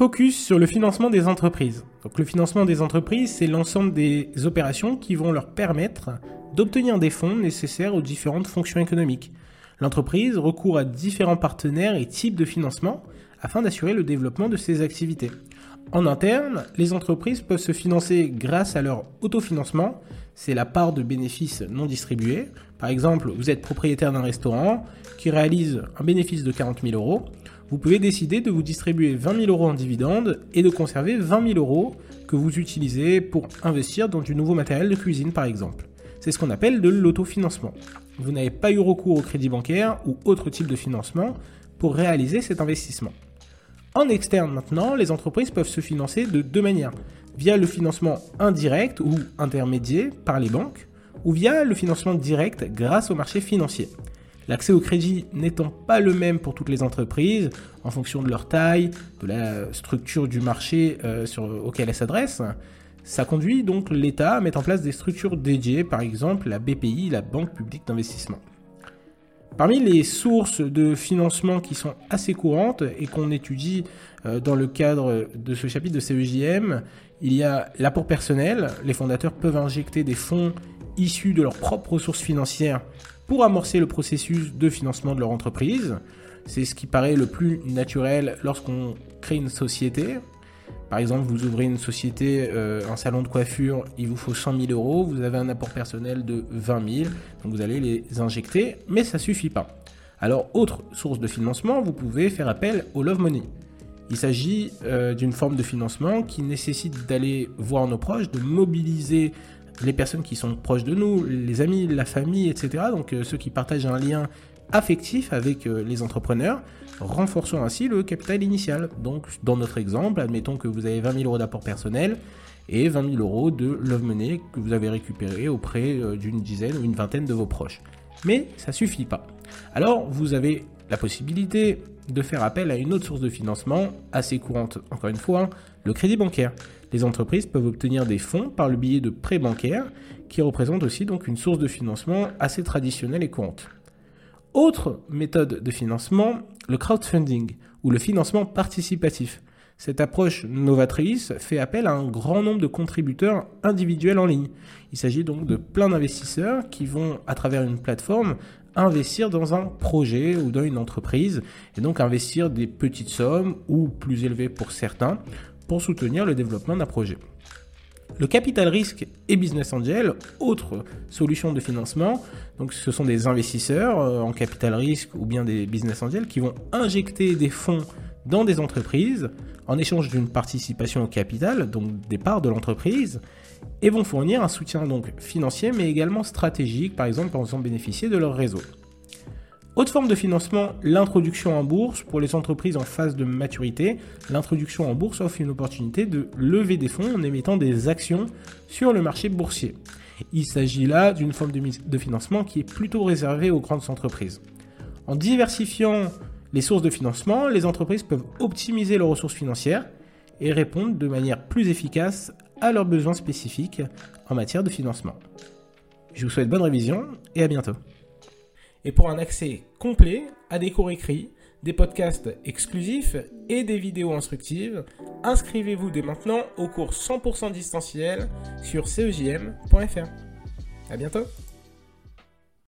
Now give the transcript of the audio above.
Focus sur le financement des entreprises. Donc le financement des entreprises, c'est l'ensemble des opérations qui vont leur permettre d'obtenir des fonds nécessaires aux différentes fonctions économiques. L'entreprise recourt à différents partenaires et types de financement afin d'assurer le développement de ses activités. En interne, les entreprises peuvent se financer grâce à leur autofinancement, c'est la part de bénéfices non distribués. Par exemple, vous êtes propriétaire d'un restaurant qui réalise un bénéfice de 40 000 euros. Vous pouvez décider de vous distribuer 20 000 euros en dividendes et de conserver 20 000 euros que vous utilisez pour investir dans du nouveau matériel de cuisine par exemple. C'est ce qu'on appelle de l'autofinancement. Vous n'avez pas eu recours au crédit bancaire ou autre type de financement pour réaliser cet investissement. En externe maintenant, les entreprises peuvent se financer de deux manières. Via le financement indirect ou intermédiaire par les banques, ou via le financement direct grâce au marché financier. L'accès au crédit n'étant pas le même pour toutes les entreprises, en fonction de leur taille, de la structure du marché euh, sur, auquel elles s'adressent, ça conduit donc l'État à mettre en place des structures dédiées, par exemple la BPI, la Banque publique d'investissement. Parmi les sources de financement qui sont assez courantes et qu'on étudie euh, dans le cadre de ce chapitre de CEJM, il y a l'apport personnel. Les fondateurs peuvent injecter des fonds issus de leurs propres ressources financières pour amorcer le processus de financement de leur entreprise. C'est ce qui paraît le plus naturel lorsqu'on crée une société. Par exemple, vous ouvrez une société, euh, un salon de coiffure, il vous faut 100 000 euros, vous avez un apport personnel de 20 000, donc vous allez les injecter, mais ça suffit pas. Alors, autre source de financement, vous pouvez faire appel au Love Money. Il s'agit euh, d'une forme de financement qui nécessite d'aller voir nos proches, de mobiliser les personnes qui sont proches de nous, les amis, la famille, etc. Donc euh, ceux qui partagent un lien affectif avec les entrepreneurs, renforçant ainsi le capital initial. Donc, dans notre exemple, admettons que vous avez 20 000 euros d'apport personnel et 20 000 euros de love money que vous avez récupéré auprès euh, d'une dizaine ou une vingtaine de vos proches. Mais ça suffit pas. Alors, vous avez la possibilité de faire appel à une autre source de financement assez courante, encore une fois, le crédit bancaire. Les entreprises peuvent obtenir des fonds par le biais de prêts bancaires qui représentent aussi donc une source de financement assez traditionnelle et courante. Autre méthode de financement, le crowdfunding ou le financement participatif. Cette approche novatrice fait appel à un grand nombre de contributeurs individuels en ligne. Il s'agit donc de plein d'investisseurs qui vont, à travers une plateforme, investir dans un projet ou dans une entreprise, et donc investir des petites sommes ou plus élevées pour certains pour soutenir le développement d'un projet. Le capital risque et business angel, autre solution de financement, donc ce sont des investisseurs euh, en capital risque ou bien des business angels qui vont injecter des fonds dans des entreprises en échange d'une participation au capital, donc des parts de l'entreprise, et vont fournir un soutien donc financier mais également stratégique, par exemple en faisant bénéficier de leur réseau. Autre forme de financement, l'introduction en bourse pour les entreprises en phase de maturité. L'introduction en bourse offre une opportunité de lever des fonds en émettant des actions sur le marché boursier. Il s'agit là d'une forme de, financement qui est plutôt réservée aux grandes entreprises. En diversifiant les sources de financement, les entreprises peuvent optimiser leurs ressources financières et répondre de manière plus efficace à leurs besoins spécifiques en matière de financement. Je vous souhaite bonne révision et à bientôt. Et pour un accès complet à des cours écrits, des podcasts exclusifs et des vidéos instructives, inscrivez-vous dès maintenant au cours 100% distanciel sur cejm.fr. À bientôt